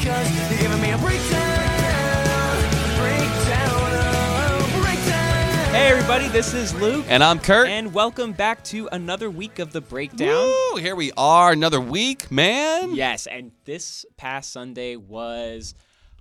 because you're giving me a breakdown, breakdown, oh, breakdown. Hey, everybody, this is Luke. And I'm Kurt. And welcome back to another week of the breakdown. Woo, here we are, another week, man. Yes, and this past Sunday was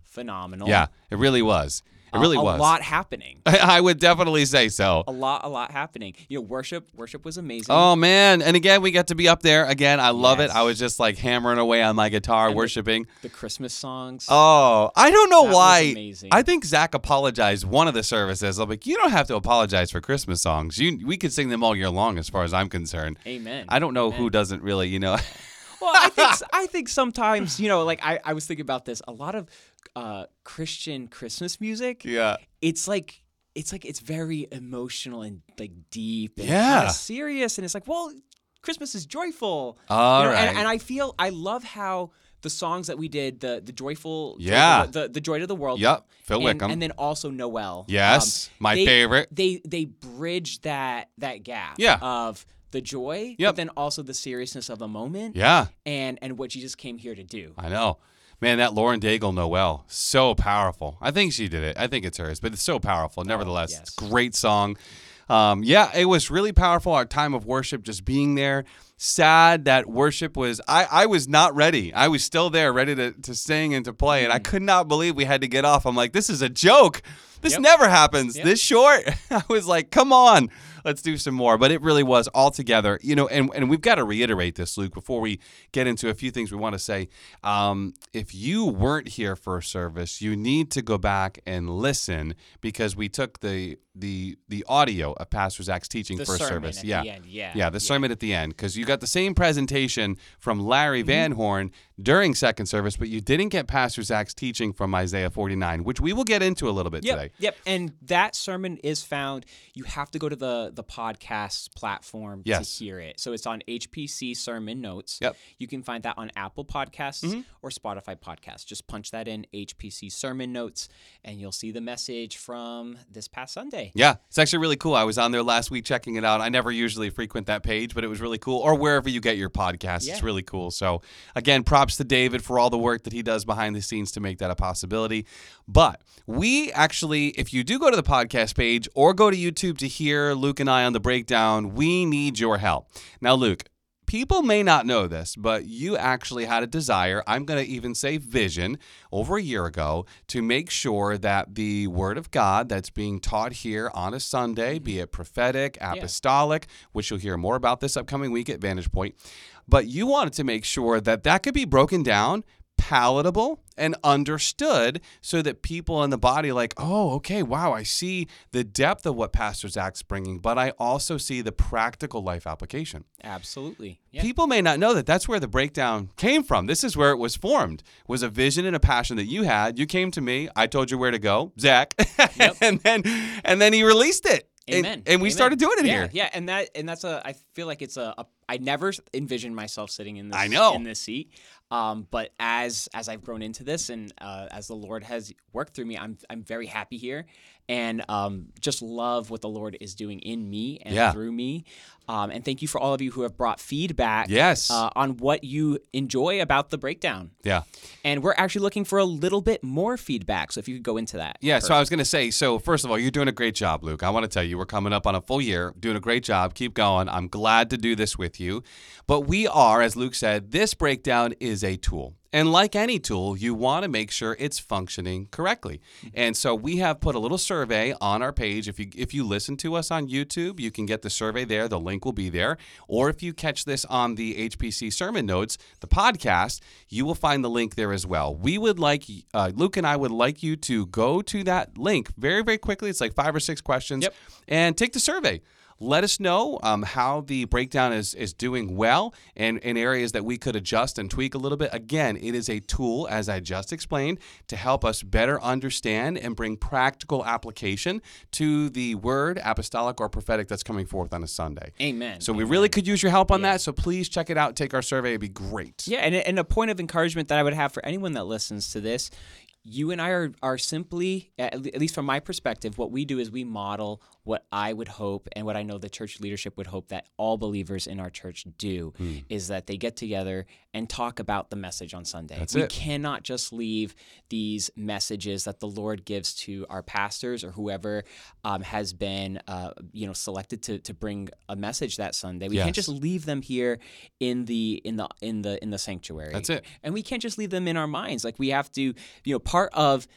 phenomenal. Yeah, it really was. It really a, was. A lot happening. I would definitely say so. A lot, a lot happening. You know, worship, worship was amazing. Oh man! And again, we got to be up there again. I love Yes. it. I was just like hammering away on my guitar, And worshiping. the Christmas songs. Oh, I don't know That why. amazing. I think Zach apologized one of the services. I'm like, you don't have to apologize for Christmas songs. You, we could sing them all year long, as far as I'm concerned. Amen. I don't know Amen. who doesn't really, you know. Well, I think I think sometimes you know, like I, I was thinking about this. A lot of uh, Christian Christmas music. yeah. It's like it's like it's very emotional and like deep and Yeah. serious, and it's like, well, Christmas is joyful. All you know, right. and, and I feel I love how the songs that we did, the the joyful, Yeah. the, the, the joy to the world. Yep, Phil and, Wickham. and then also Noel. Yes, my they- favorite. They they bridge that that gap. Yeah. Of the joy, Yep. but then also the seriousness of the moment yeah. and and what Jesus came here to do. I know. Man, that Lauren Daigle Noel, so powerful. I think she did it. I think it's hers, but it's so powerful. Nevertheless, yes. it's a great song. Um, yeah, it was really powerful. Our time of worship, just being there. Sad that worship was. I, I was not ready. I was still there, ready to, to sing and to play, and I could not believe we had to get off. I'm like, this is a joke. This Yep. never happens. Yep. This short. I was like, come on, let's do some more. But it really was all together, you know. And and we've got to reiterate this, Luke, before we get into a few things we want to say. Um, if you weren't here for a service, you need to go back and listen because we took the the the audio of Pastor Zach's teaching The for a service. yeah, yeah, yeah, the yeah. sermon at the end because you got the same presentation from Larry Mm-hmm. Van Horn during second service, but you didn't get Pastor Zach's teaching from Isaiah 49, which we will get into a little bit Yep, today. yep. And that sermon is found. You have to go to the the podcast platform Yes. to hear it. So it's on HPC Sermon Notes. Yep. You can find that on Apple Podcasts mm-hmm. or Spotify Podcasts. Just punch that in HPC Sermon Notes, and you'll see the message from this past Sunday. Yeah, it's actually really cool. I was on there last week checking it out. I never usually frequent that page, but it was really cool. Or wherever you get your podcasts, Yeah. it's really cool. So, again, props to David for all the work that he does behind the scenes to make that a possibility. But we actually, if you do go to the podcast page or go to YouTube to hear Luke and I on the breakdown, we need your help. Now, Luke, People may not know this, but you actually had a desire, I'm going to even say vision, over a year ago to make sure that the Word of God that's being taught here on a Sunday, be it prophetic, apostolic, which you'll hear more about this upcoming week at Vantage Point, but you wanted to make sure that that could be broken down, palatable, and understood so that people in the body like, oh, okay, wow, I see the depth of what Pastor Zach's bringing, but I also see the practical life application. Absolutely. Yeah. People may not know that that's where the breakdown came from. This is where it was formed. Was a vision and a passion that you had. You came to me. I told you where to go, Zach, and then and then he released it. And- Amen. And, we Amen. started doing it yeah, here. Yeah, and that and that's a I feel like it's a, a I never envisioned myself sitting in this I know. in this seat. Um, but as as I've grown into this and uh, as the Lord has worked through me, I'm I'm very happy here and um, just love what the Lord is doing in me and Yeah. through me. Um, and thank you for all of you who have brought feedback Yes. uh, on what you enjoy about the breakdown. Yeah. And we're actually looking for a little bit more feedback. So if you could go into that. Yeah, so I was going to say, so first of all, you're doing a great job, Luke. I want to tell you, we're coming up on a full year, doing a great job. Keep going. I'm glad to do this with you. But we are, as Luke said, this breakdown is a tool. And like any tool, you want to make sure it's functioning correctly. And so we have put a little survey on our page. If you if you listen to us on YouTube, you can get the survey there. The link will be there. Or if you catch this on the HPC sermon notes, the podcast, you will find the link there as well. We would like uh, Luke and I would like you to go to that link very very quickly. It's like five or six questions, Yep. and take the survey. Let us know um, how the breakdown is, is doing well and in areas that we could adjust and tweak a little bit. Again, it is a tool, as I just explained, to help us better understand and bring practical application to the word, apostolic or prophetic, that's coming forth on a Sunday. Amen. So we really could use your help on that. So please check it out. Take our survey. It'd be great. Yeah, and, and a point of encouragement that I would have for anyone that listens to this, you and I are, are simply, at least from my perspective, what we do is we model what I would hope and what I know the church leadership would hope that all believers in our church do Hmm. is that they get together and talk about the message on Sunday. That's we it. cannot just leave these messages that the Lord gives to our pastors or whoever um, has been, uh, you know, selected to, to bring a message that Sunday. We Yes. can't just leave them here in the in the in the in the sanctuary. That's it. And we can't just leave them in our minds. Like we have to, you know, part of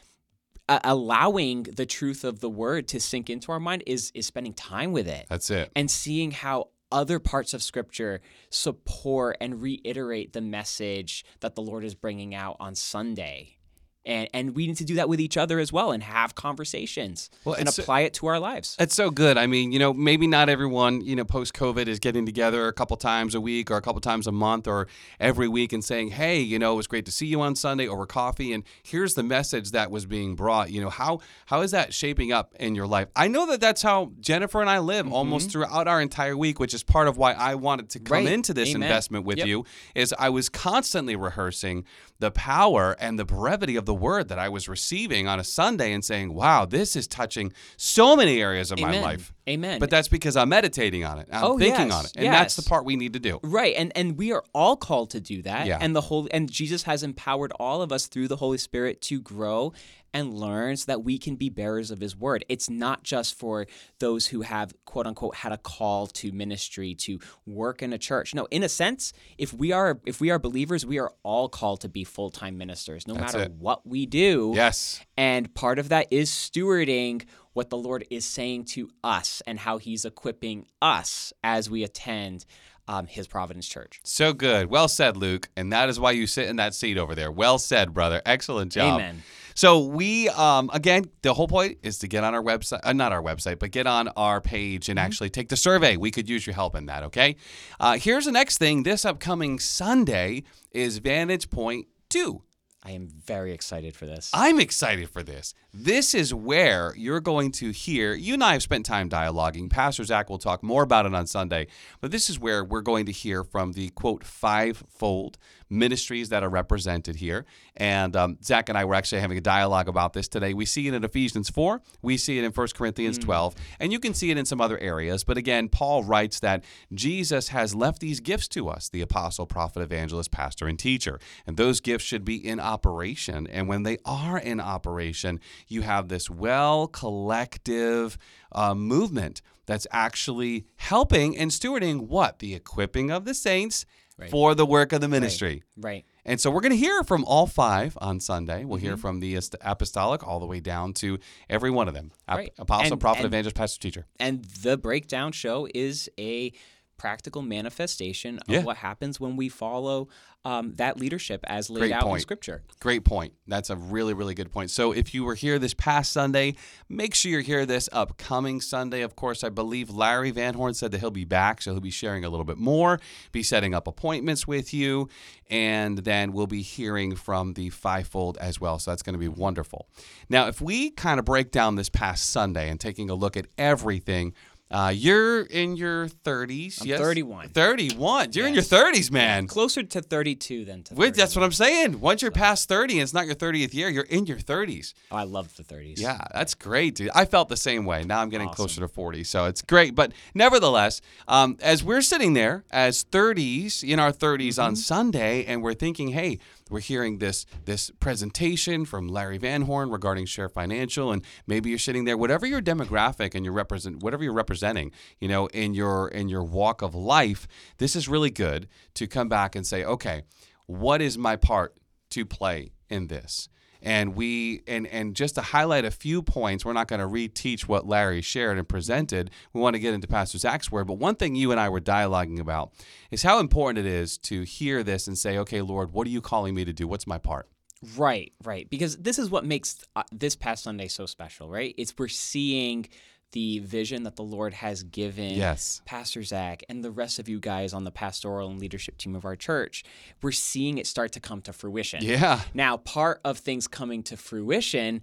uh, allowing the truth of the word to sink into our mind is is spending time with it That's it. and seeing how other parts of scripture support and reiterate the message that the Lord is bringing out on Sunday. And, and we need to do that with each other as well and have conversations Well, and apply it to our lives. It's so good. I mean, you know, maybe not everyone, you know, post COVID is getting together a couple times a week or a couple times a month or every week and saying, hey, you know, it was great to see you on Sunday over coffee. And here's the message that was being brought. You know, how how is that shaping up in your life? I know that that's how Jennifer and I live mm-hmm. almost throughout our entire week, which is part of why I wanted to come Right. into this Amen. investment with Yep. you. Is I was constantly rehearsing the power and the brevity of the word that I was receiving on a Sunday and saying, wow, this is touching so many areas of my life. Amen. But that's because I'm meditating on it. I'm Oh, thinking yes, on it. And that's the part we need to do. Right, and and we are all called to do that. Yeah. And the whole and Jesus has empowered all of us through the Holy Spirit to grow and learn so that we can be bearers of his word. It's not just for those who have quote unquote had a call to ministry to work in a church. No, in a sense, if we are if we are believers, we are all called to be full-time ministers no That's matter it. what we do. Yes. And part of that is stewarding what the Lord is saying to us and how He's equipping us as we attend um, His Providence Church. So good. Well said, Luke. And that is why you sit in that seat over there. Well said, brother. Excellent job. Amen. So we, um, again, the whole point is to get on our website, uh, not our website, but get on our page and actually take the survey. We could use your help in that. Okay. Uh, here's the next thing. This upcoming Sunday is Vantage Point Two. I am very excited for this. I'm excited for this. This is where you're going to hear. You and I have spent time dialoguing. Pastor Zach will talk more about it on Sunday, but this is where we're going to hear from the quote fivefold ministries that are represented here. And um, Zach and I were actually having a dialogue about this today. We see it in Ephesians 4, we see it in 1 Corinthians 12, and you can see it in some other areas. But again, Paul writes that Jesus has left these gifts to us the apostle, prophet, evangelist, pastor, and teacher. And those gifts should be in operation. And when they are in operation, you have this well collective uh, movement that's actually helping and stewarding what? The equipping of the saints for the work of the ministry. right. And so we're going to hear from all five on Sunday. We'll Mm-hmm. hear from the apostolic all the way down to every one of them Right. apostle, And- prophet, and- evangelist, pastor, teacher. And the breakdown show is a practical manifestation of Yeah. what happens when we follow um, that leadership as laid Great out in. Scripture. Great point. That's a really, really good point. So if you were here this past Sunday, make sure you're here this upcoming Sunday. Of course, I believe Larry Van Horn said that he'll be back, so he'll be sharing a little bit more, be setting up appointments with you, and then we'll be hearing from the fivefold as well. So that's going to be wonderful. Now, if we kind of break down this past Sunday and taking a look at everything, uh, you're in your 30s. I'm yes? 31. 31. You're in your 30s, man. Closer to 32 than to Wait, that's what I'm saying. Once you're past 30 and it's not your 30th year, you're in your 30s. Oh, I love the 30s. Yeah, that's great, dude. I felt the same way. Now I'm getting closer to 40, so it's great. But nevertheless, um, as we're sitting there as 30s in our 30s on Sunday, and we're thinking, hey, we're hearing this this presentation from Larry Van Horn regarding Share Financial, and maybe you're sitting there, whatever your demographic and your represent, whatever you're representing, you know, in your in your walk of life, this is really good to come back and say, okay, what is my part to play in this? And we and and just to highlight a few points we're not going to reteach what larry shared and presented we want to get into pastor zach's word but one thing you and i were dialoguing about is how important it is to hear this and say okay lord what are you calling me to do what's my part Right, right. Because this is what makes uh, this past Sunday so special, right? It's we're seeing the vision that the Lord has given Yes. Pastor Zach and the rest of you guys on the pastoral and leadership team of our church. We're seeing it start to come to fruition. yeah Now, part of things coming to fruition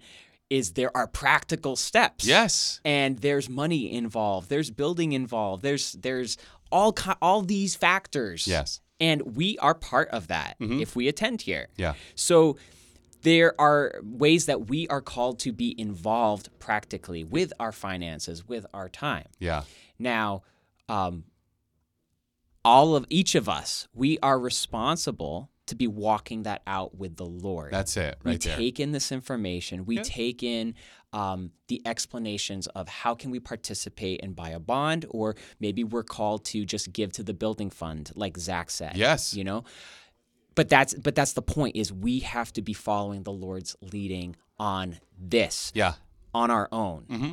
is there are practical steps. yes And there's money involved. There's building involved. There's there's all all these factors. Yes. And we are part of that mm-hmm. if we attend here. Yeah. So there are ways that we are called to be involved practically with our finances, with our time. Yeah. Now, um, all of each of us, we are responsible to be walking that out with the Lord. That's it we right there. take in this information. We Yeah. take in um, the explanations of how can we participate and buy a bond, or maybe we're called to just give to the building fund, like Zach said. Yes. you know. But that's but that's the point is we have to be following the Lord's leading on this Yeah. on our own. Mm-hmm.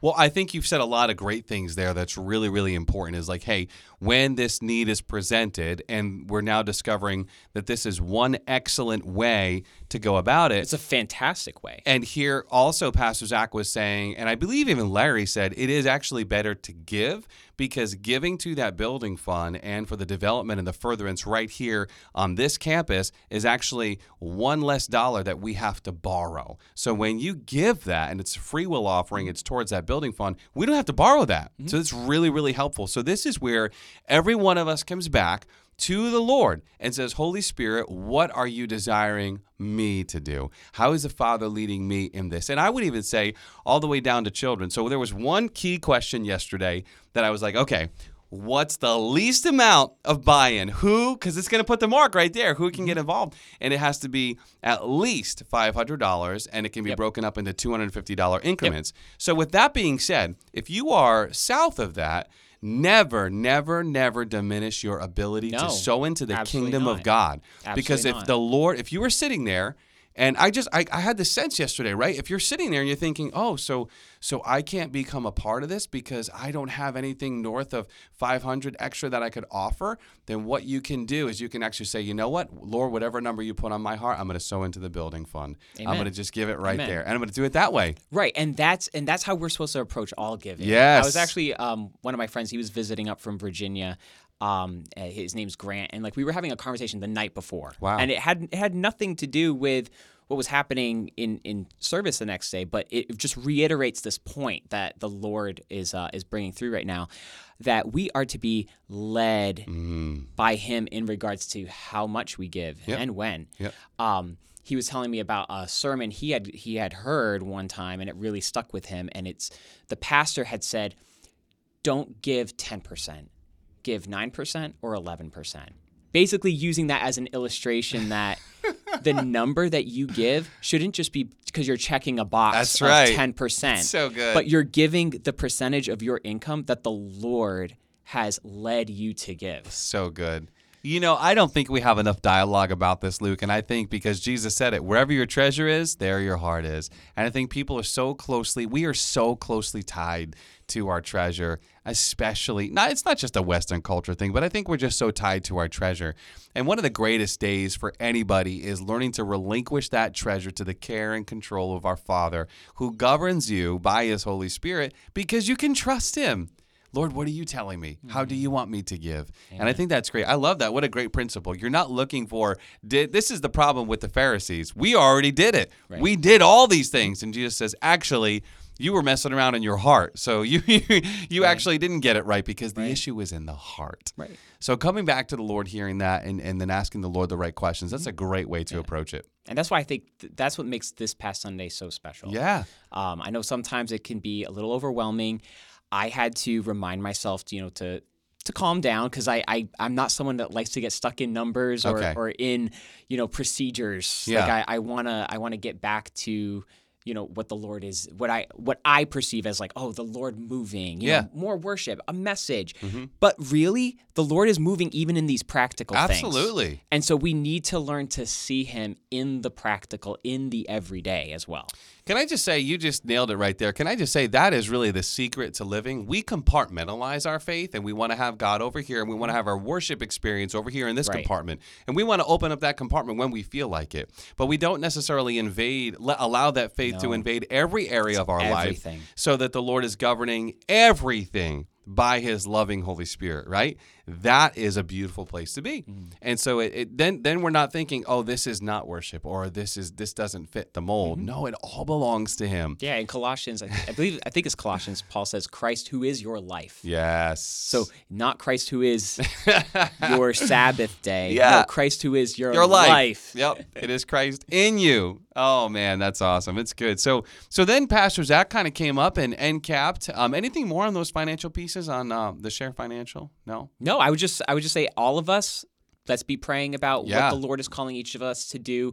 Well, I think you've said a lot of great things there that's really, really important. Is like, hey, when this need is presented, and we're now discovering that this is one excellent way to go about it. It's a fantastic way. And here also, Pastor Zach was saying, and I believe even Larry said, it is actually better to give because giving to that building fund and for the development and the furtherance right here on this campus is actually one less dollar that we have to borrow. So when you give that and it's a free will offering, it's towards that building fund, we don't have to borrow that. Mm-hmm. So it's really, really helpful. So this is where every one of us comes back to the Lord and says, Holy Spirit, what are you desiring me to do? How is the Father leading me in this? And I would even say all the way down to children. So there was one key question yesterday that I was like, okay, what's the least amount of buy in? Who, because it's going to put the mark right there, who can get mm-hmm. involved? And it has to be at least $500 and it can be Yep. broken up into $250 increments. So, with that being said, if you are south of that, never, never, never diminish your ability No, to sow into the absolutely kingdom of not. God. because if not. the Lord, if you were sitting there, and I just I, I had the sense yesterday, right? If you're sitting there and you're thinking, oh, so so I can't become a part of this because I don't have anything north of 500 extra that I could offer, then what you can do is you can actually say, you know what, Lord, whatever number you put on my heart, I'm going to sow into the building fund. I'm going to just give it right Amen. there, and I'm going to do it that way. Right, and that's and that's how we're supposed to approach all giving. Yes. I was actually um, one of my friends. He was visiting up from Virginia. Um, uh, his name's Grant, and like we were having a conversation the night before. Wow. And it had it had nothing to do with what was happening in in service the next day, but it just reiterates this point that the Lord is uh, is bringing through right now, that we are to be led by Him in regards to how much we give Yep. and when Yep. um, he was telling me about a sermon he had he had heard one time and it really stuck with him and it's the pastor had said don't give 10% give 9% or 11% basically using that as an illustration that the number that you give shouldn't just be because you're checking a box That's of right. 10% That's So good. but you're giving the percentage of your income that the lord has led you to give So good. You know, I don't think we have enough dialogue about this, Luke. And I think because Jesus said it, wherever your treasure is, there your heart is. And I think people are so closely, we are so closely tied to our treasure, especially, not, it's not just a Western culture thing, but I think we're just so tied to our treasure. And one of the greatest days for anybody is learning to relinquish that treasure to the care and control of our Father who governs you by his Holy Spirit because you can trust him. Lord, what are you telling me? How do you want me to give? And I think that's great. I love that. What a great principle. You're not looking for did this is the problem with the Pharisees. We already did it. We did all these things and Jesus says, "Actually, you were messing around in your heart. So you you actually didn't get it right because the issue is in the heart." Right. So coming back to the Lord hearing that and, and then asking the Lord the right questions, that's a great way to approach it. and that's why i think th- that's what makes this past sunday so special Yeah. Um, I know sometimes it can be a little overwhelming. I had to remind myself, to, you know, to to calm down because I, I I'm not someone that likes to get stuck in numbers or, Okay. or in you know procedures. Yeah. Like I, I wanna I wanna get back to you know what the Lord is what I what I perceive as like oh the Lord moving you Yeah. Mm-hmm. know, more worship a message but really the Lord is moving even in these practical things Absolutely. and so we need to learn to see Him in the practical in the everyday as well Can I just say, you just nailed it right there. Can I just say, that is really the secret to living? We compartmentalize our faith and we want to have God over here and we want to have our worship experience over here in this Right. compartment. And we want to open up that compartment when we feel like it. But we don't necessarily invade, let, allow that faith to No. invade every area of our everything. life so that the Lord is governing everything by his loving Holy Spirit, right? That is a beautiful place to be. Mm. And so it, it then then we're not thinking, oh, this is not worship or this is this doesn't fit the mold. Mm-hmm. No, it all belongs to Him. Yeah, in Colossians, I, I believe I think it's Colossians. Paul says, "Christ, who is your life." Yes. So not Christ, who is your Sabbath day. Yeah. No, Christ, who is your, your life. life. Yep, it is Christ in you. Oh man, that's awesome. It's good. So so then Pastor Zach kind of came up and and capped. Um, anything more on those financial pieces on um, the share financial? No. No, I would just I would just say all of us. Let's be praying about Yeah. what the Lord is calling each of us to do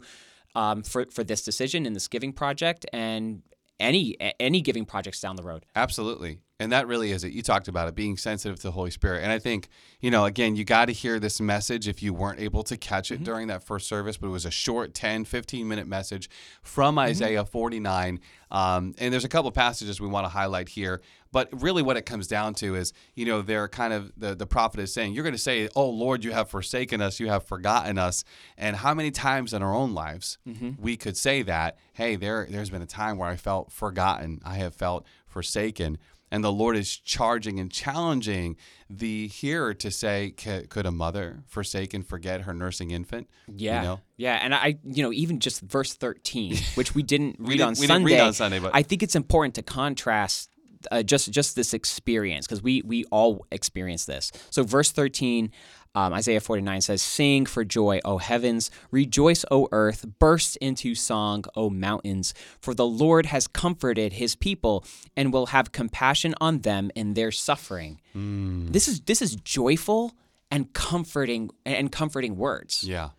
um, for for this decision in this giving project and any any giving projects down the road. Absolutely. And that really is it. You talked about it being sensitive to the Holy Spirit. And I think, you know, again, you got to hear this message if you weren't able to catch it mm-hmm. during that first service, but it was a short 10, 15 minute message from mm-hmm. Isaiah 49. Um, and there's a couple passages we want to highlight here. But really, what it comes down to is, you know, they're kind of the, the prophet is saying, You're going to say, Oh, Lord, you have forsaken us, you have forgotten us. And how many times in our own lives mm-hmm. we could say that, Hey, there, there's been a time where I felt forgotten, I have felt forsaken. And the Lord is charging and challenging the hearer to say, Could a mother forsake and forget her nursing infant? Yeah, You know? yeah, and I, you know, even just verse thirteen, which we didn't read didn't- on we Sunday. didn't read on Sunday, but- I think it's important to contrast uh, just just this experience because we we all experience this. So verse thirteen, um, Isaiah forty nine says, "Sing for joy, O heavens! Rejoice, O earth! Burst into song, O mountains! For the Lord has comforted His people and will have compassion on them in their suffering." Hmm. This is this is joyful and comforting and comforting words. Yeah.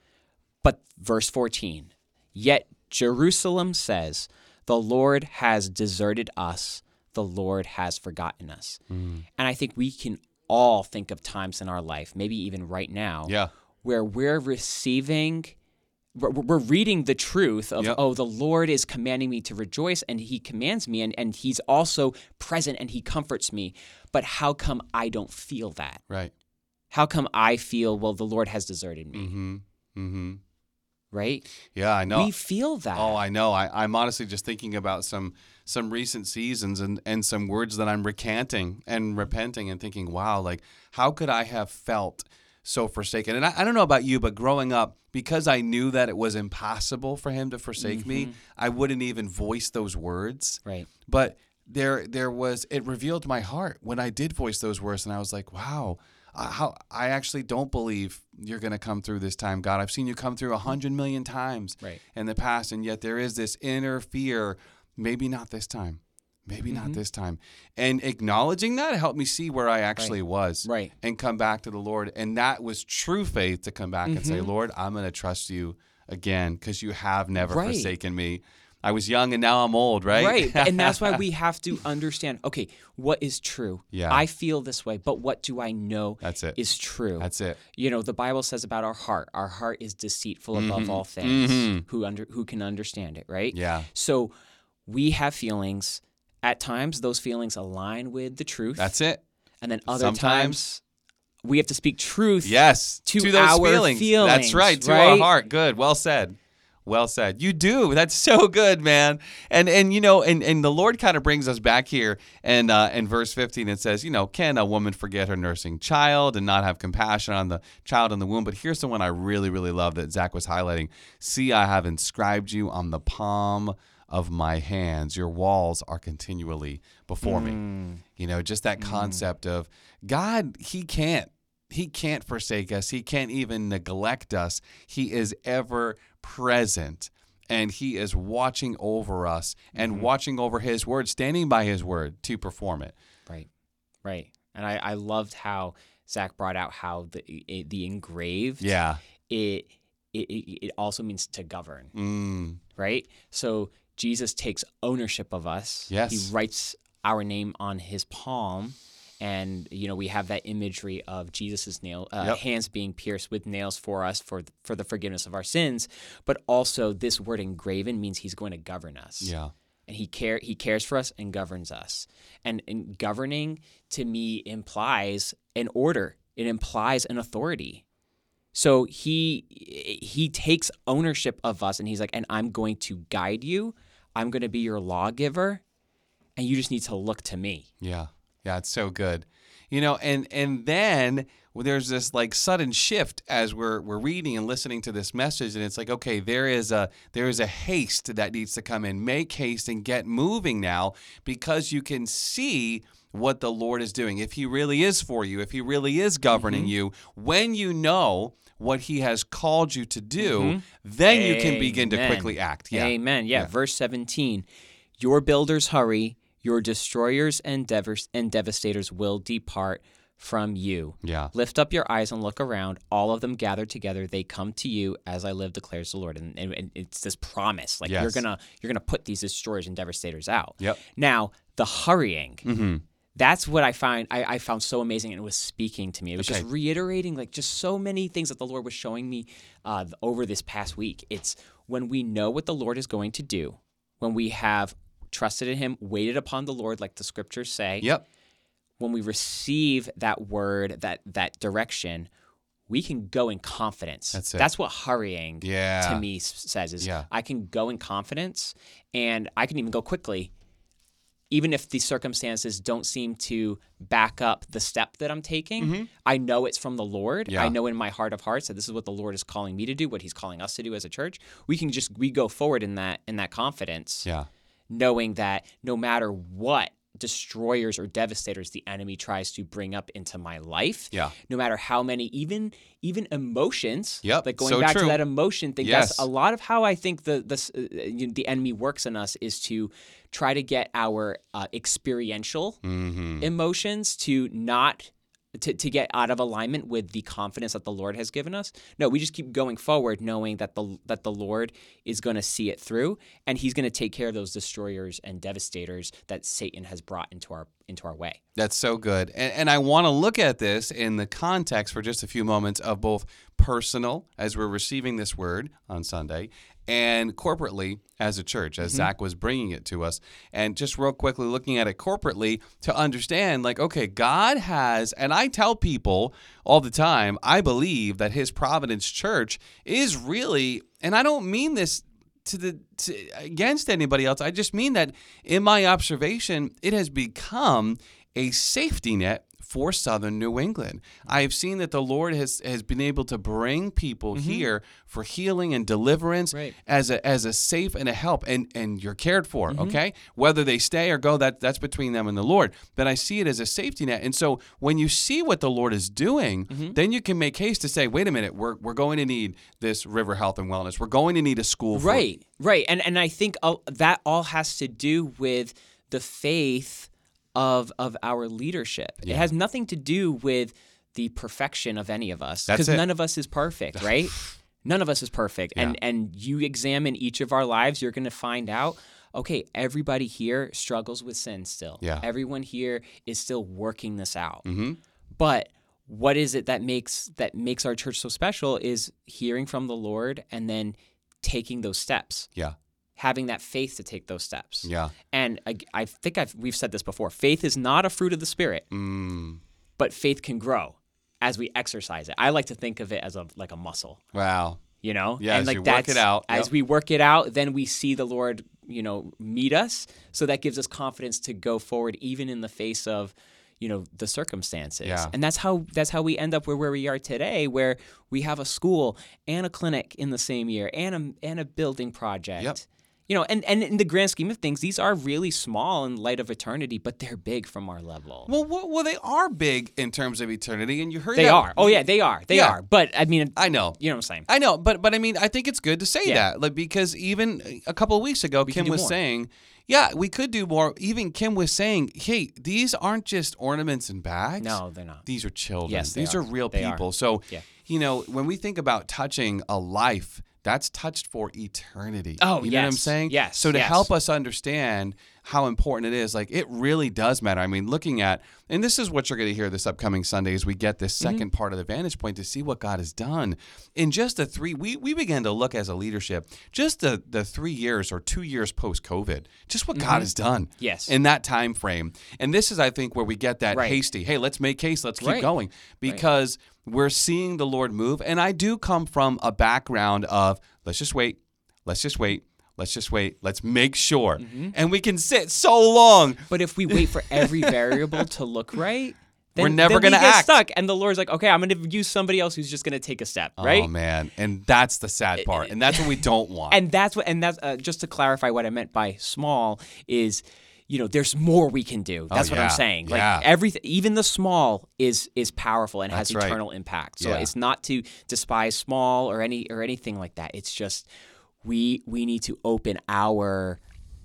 But verse 14, yet Jerusalem says, The Lord has deserted us, the Lord has forgotten us. Hmm. And I think we can all think of times in our life, maybe even right now, Yeah. where we're receiving. We're, reading the truth of, Yep. oh, the Lord is commanding me to rejoice, and He commands me, and, and He's also present and He comforts me. But how come I don't feel that? Right. How come I feel, well, the Lord has deserted me, Mm-hmm. Mm-hmm. right? Yeah, I know. We feel that. Oh, I know. I, I'm honestly just thinking about some some recent seasons and, and some words that I'm recanting and repenting and thinking, wow, like how could I have felt so forsaken? And I, I don't know about you, but growing up, because I knew that it was impossible for him to forsake me, I wouldn't even voice those words. Right. But there there was it revealed my heart when I did voice those words and I was like, wow. uh, How I actually don't believe you're going to come through this time, God. I've seen you come through a hundred million times Right. in the past, and yet there is this inner fear. Maybe not this time. Maybe Mm-hmm. not this time. And acknowledging that helped me see where I actually was. Right. And come back to the Lord. And that was true faith to come back and say, Mm-hmm. Lord, I'm going to trust you again because you have never Right. forsaken me. I was young and now I'm old, right? Right. and that's why we have to understand okay, what is true? Yeah. I feel this way, but what do I know That's it. is true? That's it. You know, the Bible says about our heart, our heart is deceitful Mm-hmm. above all things. Who under who can understand it, right? Yeah. So we have feelings. At times those feelings align with the truth. That's it. and then other Sometimes- times we have to speak truth. Yes. To those our feelings. That's right. To our heart. Good. Well said. Well said. You do. That's so good, man. And and you know, and, and the Lord kind of brings us back here and uh in verse 15 it says, you know, can a woman forget her nursing child and not have compassion on the child in the womb? But here's the one I really, really love that Zach was highlighting. See, I have inscribed you on the palm of my hands. Your walls are continually before me. Mm. You know, just that mm. concept of God, He can't. He can't forsake us. He can't even neglect us. He is ever present and he is watching over us and mm-hmm. watching over his word, standing by his word to perform it. Right. Right. And I, I loved how Zach brought out how the the engraved Yeah. it, it it it also means to govern, Mm. right? So Jesus takes ownership of us. Yes. He writes our name on his palm. And you know we have that imagery of Jesus's nail uh, Yep. hands being pierced with nails for us for for the forgiveness of our sins, but also this word engraven means he's going to govern us Yeah. and he care he cares for us and governs us. And, and governing to me implies an order. It implies an authority. So he he takes ownership of us and he's like, and I'm going to guide you. I'm going to be your lawgiver, and you just need to look to me. Yeah. Yeah, it's so good. You know, and and then there's this like sudden shift as we're we're reading and listening to this message and it's like okay there is a there is a haste that needs to come in make haste and get moving now because you can see what the Lord is doing if he really is for you if he really is governing you when you know what he has called you to do then you can begin to quickly act yeah Amen. Yeah. Verse 17 Your builders hurry, your destroyers and, devers- and devastators will depart from you. yeah Lift up your eyes and look around. All of them gathered together. They come to you as I live, declares the Lord. And, and, and it's this promise, like you're gonna you're gonna put these destroyers and devastators out. Yep. Now the hurrying. mm-hmm. That's what I find I, I found so amazing, and it was speaking to me. It was just reiterating like just so many things that the Lord was showing me uh, over this past week. It's when we know what the Lord is going to do, when we have trusted in Him, waited upon the Lord, like the scriptures say yep when we receive that word, that that direction, we can go in confidence. That's it. That's what hurrying Yeah. to me says is Yeah. I can go in confidence and I can even go quickly even if the circumstances don't seem to back up the step that I'm taking. I know it's from the Lord. Mm-hmm. Yeah. I know in my heart of hearts that this is what the Lord is calling me to do, what he's calling us to do as a church. We can just we go forward in that in that confidence yeah knowing that no matter what destroyers or devastators the enemy tries to bring up into my life Yeah. no matter how many even even emotions Yep, like going so back true. to that emotion thing Yes. that's a lot of how i think the the, uh, you know, the enemy works in us is to try to get our uh, experiential mm-hmm. emotions to not to, to get out of alignment with the confidence that the Lord has given us. No, we just keep going forward knowing that the that the Lord is going to see it through and he's going to take care of those destroyers and devastators that Satan has brought into our into our way. That's so good. And, and I want to look at this in the context for just a few moments of both personal, as we're receiving this word on Sunday, and corporately as a church, as mm-hmm. Zach was bringing it to us. And just real quickly looking at it corporately to understand, like, okay, God has, and I tell people all the time, I believe that His Providence Church is really, and I don't mean this to the to, against anybody else. I just mean that in my observation, it has become a safety net for southern New England. I have seen that the Lord has has been able to bring people mm-hmm. here for healing and deliverance Right. as a as a safe and a help and and you're cared for, mm-hmm. okay? Whether they stay or go that that's between them and the Lord. But I see it as a safety net. And so when you see what the Lord is doing, mm-hmm. then you can make haste to say, "Wait a minute, we're we're going to need this River Health and Wellness. We're going to need a school for Right. Right. And and I think uh, that all has to do with the faith of of our leadership. It has nothing to do with the perfection of any of us because none of us is perfect, right? none of us is perfect. And and you examine each of our lives, you're going to find out okay, everybody here struggles with sin still. Yeah. Everyone here is still working this out. Mm-hmm. But what is it that makes that makes our church so special is hearing from the Lord and then taking those steps, Yeah. Having that faith to take those steps. Yeah. And I, I think I've, we've said this before. Faith is not a fruit of the spirit, Mm. but faith can grow as we exercise it. I like to think of it as a like a muscle. Wow. You know, Yeah, and as like you work that's it out. as Yep. we work it out, then we see the Lord, you know, meet us. So that gives us confidence to go forward, even in the face of, you know, the circumstances. Yeah. And that's how that's how we end up where where we are today, where we have a school and a clinic in the same year, and a and a building project. Yep. You know, and, and in the grand scheme of things, these are really small in light of eternity, but they're big from our level. Well, well, well, they are big in terms of eternity, and you heard they that- are. Oh yeah, they are. They Yeah. are. But I mean, I know. you know what I'm saying. I know, but but I mean, I think it's good to say Yeah. that, like because even a couple of weeks ago, can Kim was more. saying, yeah, we could do more. Even Kim was saying, hey, these aren't just ornaments and bags. No, they're not. these are children. Yes, these are. are. real They are. people. So, Yeah. you know, when we think about touching a life, that's touched for eternity. Oh, you know what I'm saying? Yes, So to yes. help us understand how important it is, like it really does matter. I mean, looking at, and this is what you're going to hear this upcoming Sunday as we get this Mm-hmm. 2nd part of the vantage point to see what God has done in just the three. We we began to look as a leadership just the the three years or two years post COVID, just what God has done. Mm-hmm. Yes. in that time frame, and this is I think where we get that Right. hasty. Hey, let's make haste. Let's keep Right. going because we're seeing the Lord move. And I do come from a background of let's just wait, let's just wait, let's just wait, let's make sure. Mm-hmm. And we can sit so long. But if we wait for every variable to look right, then, We're never gonna get act. stuck. And the Lord's like, okay, I'm going to use somebody else who's just going to take a step, right? Oh man, and that's the sad part, and that's what we don't want. and that's what and that's uh, just to clarify what i meant by small is you know there's more we can do that's what Oh, yeah. i'm saying like Yeah. everything even the small is is powerful and has That's right. eternal impact so Yeah. it's not to despise small or any or anything like that it's just we we need to open our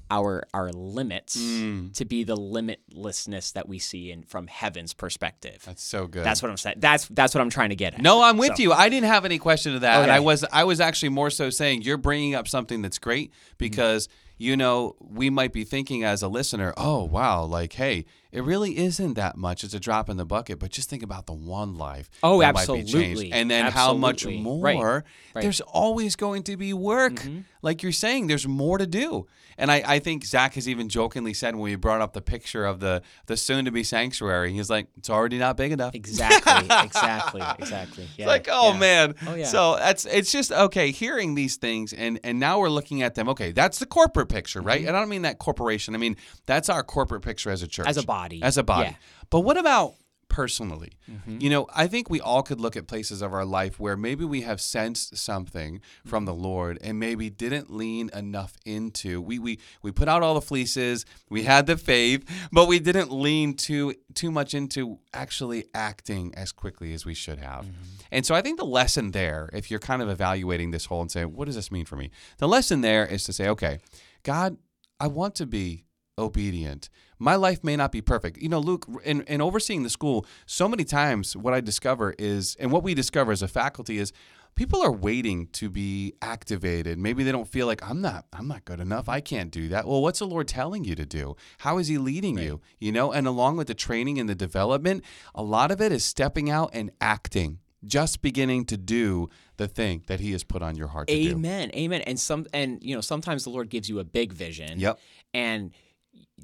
our our limits Mm. to be the limitlessness that we see in from heaven's perspective that's so good. that's what i'm saying that's that's what i'm trying to get at No, I'm with So- you. I didn't have any question to that, and I was I was actually more so saying you're bringing up something that's great because you know we might be thinking as a listener, oh wow, like hey, it really isn't that much. It's a drop in the bucket, but just think about the one life. Oh, that might be changed. absolutely. and then how much more. Right. Right. Mm-hmm. There's always going to be work, like you're saying. There's more to do, and I, I think Zach has even jokingly said when we brought up the picture of the the soon to be sanctuary, he's like, it's already not big enough. exactly exactly exactly yeah, It's like, oh yeah. man. Oh, yeah. So that's it's just okay hearing these things and and now we're looking at them. Okay, that's the corporate picture, right? And I don't mean that corporation. I mean that's our corporate picture as a church. Mm-hmm. As a body. As a body. Yeah. But what about personally? Mm-hmm. You know, I think we all could look at places of our life where maybe we have sensed something from Mm-hmm. the Lord and maybe didn't lean enough into. We we we put out all the fleeces, we had the faith, but we didn't lean too too much into actually acting as quickly as we should have. And so I think the lesson there, if you're kind of evaluating this whole and saying, what does this mean for me? The lesson there is to say, okay, God, I want to be obedient. My life may not be perfect. You know, Luke, in, in overseeing the school, so many times what I discover is, and what we discover as a faculty is, people are waiting to be activated. Maybe they don't feel like I'm not, I'm not good enough. I can't do that. Well, what's the Lord telling you to do? How is He leading you? You know, and along with the training and the development, a lot of it is stepping out and acting, just beginning to do the thing that He has put on your heart to do. Amen. Amen. And some and you know, sometimes the Lord gives you a big vision. Yep. And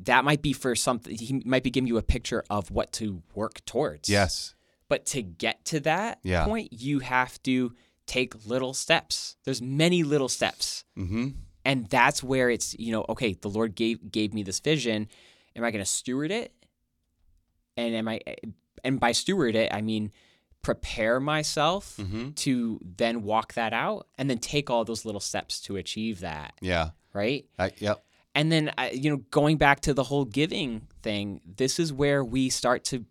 that might be for something he might be giving you a picture of what to work towards. Yes. But to get to that Yeah. point, you have to take little steps. There's many little steps. Mm-hmm. And that's where it's, you know, okay, the Lord gave gave me this vision. Am I going to steward it? And am I and by steward it, I mean prepare myself Mm-hmm. to then walk that out and then take all those little steps to achieve that, Yeah. right? I, yep. And then uh, you know, going back to the whole giving thing, this is where we start to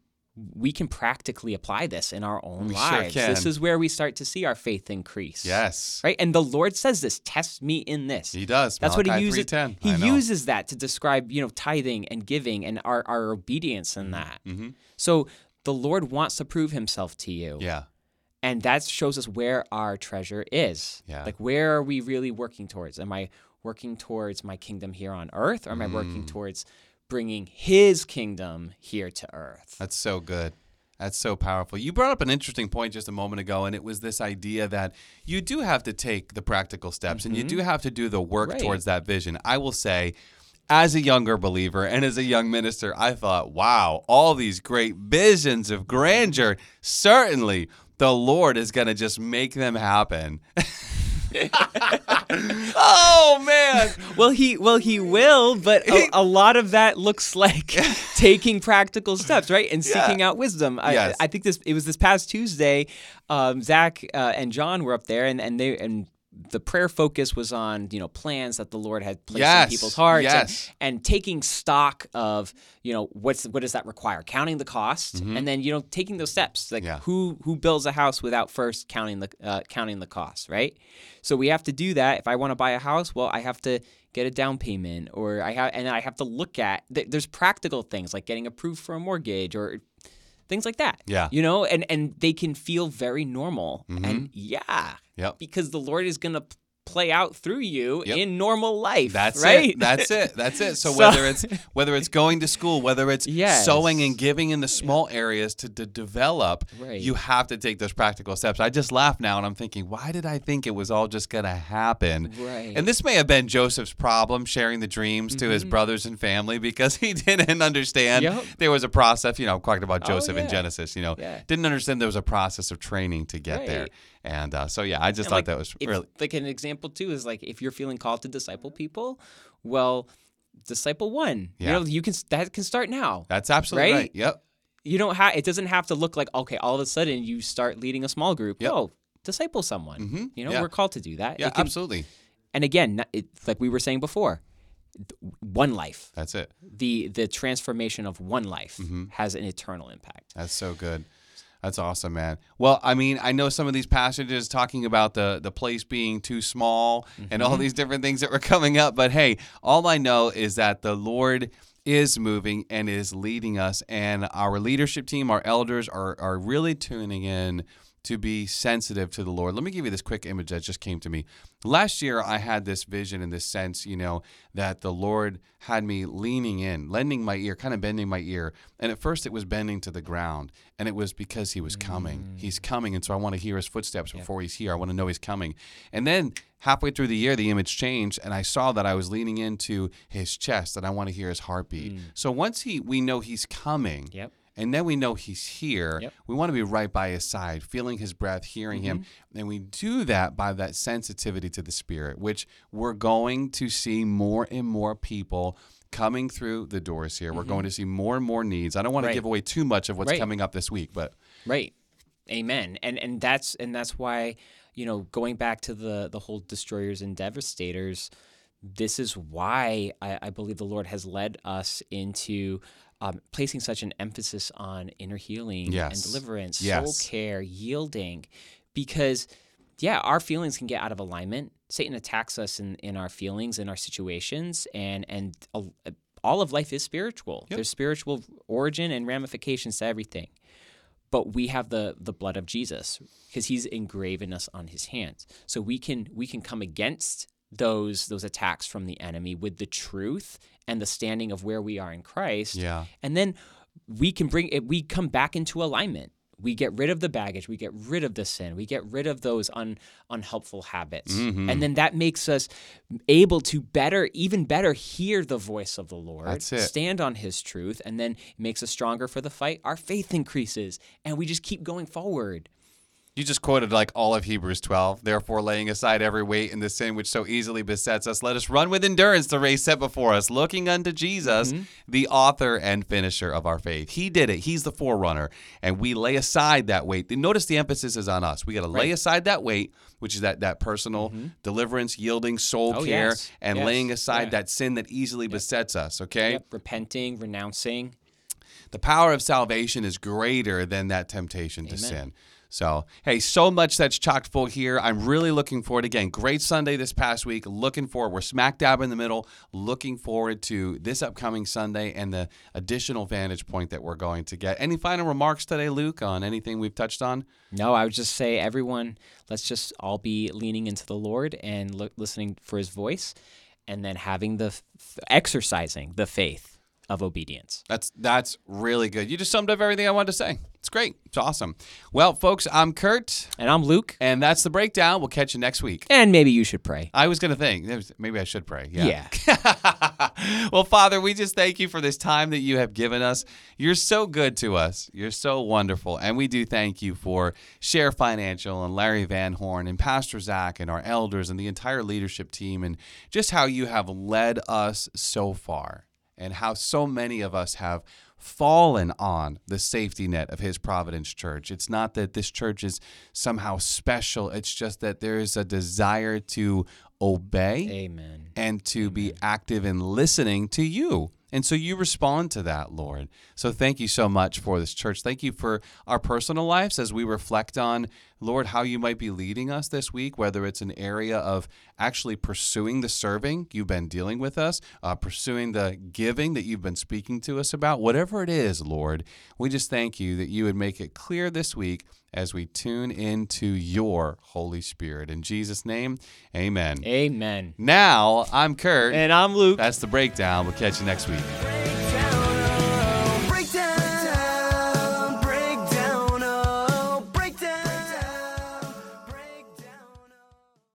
we can practically apply this in our own We sure lives. This is where we start to see our faith increase. Yes. Right? And the Lord says this, test me in this. He does. That's what he Malachi uses. 3:10. He uses that to describe, you know, tithing and giving and our, our obedience in that. Mm-hmm. So the Lord wants to prove himself to you. Yeah. And that shows us where our treasure is. Yeah. Like where are we really working towards? Am I working towards my kingdom here on earth or am I Mm. working towards bringing his kingdom here to earth? That's so good. That's so powerful. You brought up an interesting point just a moment ago, and it was this idea that you do have to take the practical steps and you do have to do the work Mm-hmm. Right. towards that vision. I will say, as a younger believer and as a young minister, I thought, wow, all these great visions of grandeur, certainly the Lord is going to just make them happen. oh, man. Well, he well he will, but a, a lot of that looks like taking practical steps, right, and Yeah. seeking out wisdom. I, Yes. I think this it was this past Tuesday. Um, Zach uh, and John were up there, and and they and the prayer focus was on you know plans that the Lord had placed Yes, in people's hearts, and- yes. and, taking stock of you know what's what does that require, counting the cost, and then you know taking those steps, like Mm-hmm. Yeah. who who builds a house without first counting the uh, counting the cost, right? So we have to do that. If I want to buy a house, well, I have to get a down payment, or I have and I have to look at. th- There's practical things like getting approved for a mortgage or things like that. Yeah. you know, and and they can feel very normal, and yeah, Mm-hmm. Yep. because the Lord is gonna p- play out through you Yep. in normal life. That's right. it. That's it. That's it. So, So- whether it's whether it's going to school, whether it's Yes. sowing and giving in the small areas to, to develop, Right. you have to take those practical steps. I just laugh now and I'm thinking, why did I think it was all just going to happen? Right. And this may have been Joseph's problem sharing the dreams to his brothers and family because he didn't understand Mm-hmm. Yep. there was a process. You know, I'm talking about Oh, Joseph in. Genesis. You know, Yeah. didn't understand there was a process of training to get there. And uh, so, yeah, I just And, thought like, that was if- really. like an example too is like if you're feeling called to disciple people, well, disciple one. Yeah. You know, you can that can start now. That's absolutely Right? right. Yep. You don't have. It doesn't have to look like okay. All of a sudden, you start leading a small group. Yep. No, disciple someone. Mhm. You know, Yeah. we're called to do that. Yeah, can- absolutely. And again, it's like we were saying before, one life. That's it. The the transformation of one life Mm-hmm. has an eternal impact. That's so good. That's awesome, man. Well, I mean, I know some of these passages talking about the the place being too small and all mm-hmm. these different things that were coming up, but hey, all I know is that the Lord is moving and is leading us and our leadership team, our elders are are really tuning in to be sensitive to the Lord. Let me give you this quick image that just came to me. Last year, I had this vision and this sense, you know, that the Lord had me leaning in, lending my ear, kind of bending my ear. And at first, it was bending to the ground. And it was because He was coming. He's mm. coming. And so I want to hear His footsteps before He's here. I want to know He's coming. And then halfway through the year, the image changed. And I saw that I was leaning into His chest and I want to hear His heartbeat. Mm. So once he, we know He's coming, Yep. And then we know he's here. Yep. We want to be right by his side, feeling his breath, hearing him. Mm-hmm. And we do that by that sensitivity to the spirit, which we're going to see more and more people coming through the doors here. We're going to see more and more needs. I don't want to Mm-hmm. Give away too much of what's Right. coming up this week, but Right. Amen. And and that's and that's why, you know, going back to the the whole destroyers and devastators, this is why I, I believe the Lord has led us into um, placing such an emphasis on inner healing and deliverance, Yes. soul care, yielding, because yeah, our feelings can get out of alignment. Satan attacks us in, in our feelings, in our situations, and and a- all of life is spiritual. There's spiritual origin and ramifications to everything but we have the the blood of Jesus because he's engraven us on his hands. So we can we can come against those those attacks from the enemy with the truth and the standing of where we are in Christ. Yeah. And then we can bring it we come back into alignment. We get rid of the baggage, we get rid of the sin, we get rid of those un, unhelpful habits. Mm-hmm. And then that makes us able to better, even better, hear the voice of the Lord, That's it. stand on his truth, and then it makes us stronger for the fight. Our faith increases, and we just keep going forward. You just quoted like all of Hebrews 12. Therefore, laying aside every weight and the sin which so easily besets us, let us run with endurance the race set before us, looking unto Jesus, Mm-hmm. the author and finisher of our faith. He did it. He's the forerunner. And we lay aside that weight. Notice the emphasis is on us. We got to lay aside that weight, which is that, that personal deliverance, yielding, soul Mm-hmm. Oh, care, yes. and Yes. laying aside Yeah. that sin that easily besets us. Okay? Yep, repenting, renouncing. The power of salvation is greater than that temptation to sin. So, hey, so much that's chocked full here. I'm really looking forward. Again, great Sunday this past week. Looking forward. We're smack dab in the middle. Looking forward to this upcoming Sunday and the additional vantage point that we're going to get. Any final remarks today, Luke, on anything we've touched on? No, I would just say, everyone, let's just all be leaning into the Lord and look, listening for His voice, and then having the f- exercising the faith of obedience. That's that's really good. You just summed up everything I wanted to say. It's great. It's awesome. Well, folks, I'm Kurt, And I'm Luke, and that's the breakdown. We'll catch you next week. and maybe you should pray. I was going to think maybe I should pray. Yeah. well, Father, we just thank you for this time that you have given us. You're so good to us. You're so wonderful. And we do thank you for Share Financial and Larry Van Horn and Pastor Zach and our elders and the entire leadership team and just how you have led us so far and how so many of us have fallen on the safety net of his providence church it's not that this church is somehow special it's just that there is a desire to obey Amen. and to be active in listening to you. And so you respond to that, Lord. So thank you so much for this church. Thank you for our personal lives as we reflect on, Lord, how you might be leading us this week, whether it's an area of actually pursuing the serving you've been dealing with us, uh, pursuing the giving that you've been speaking to us about, whatever it is, Lord. We just thank you that you would make it clear this week as we tune into your Holy Spirit. In Jesus' name, amen. Amen. Now, I'm Kurt. And I'm Luke. That's the breakdown. We'll catch you next week.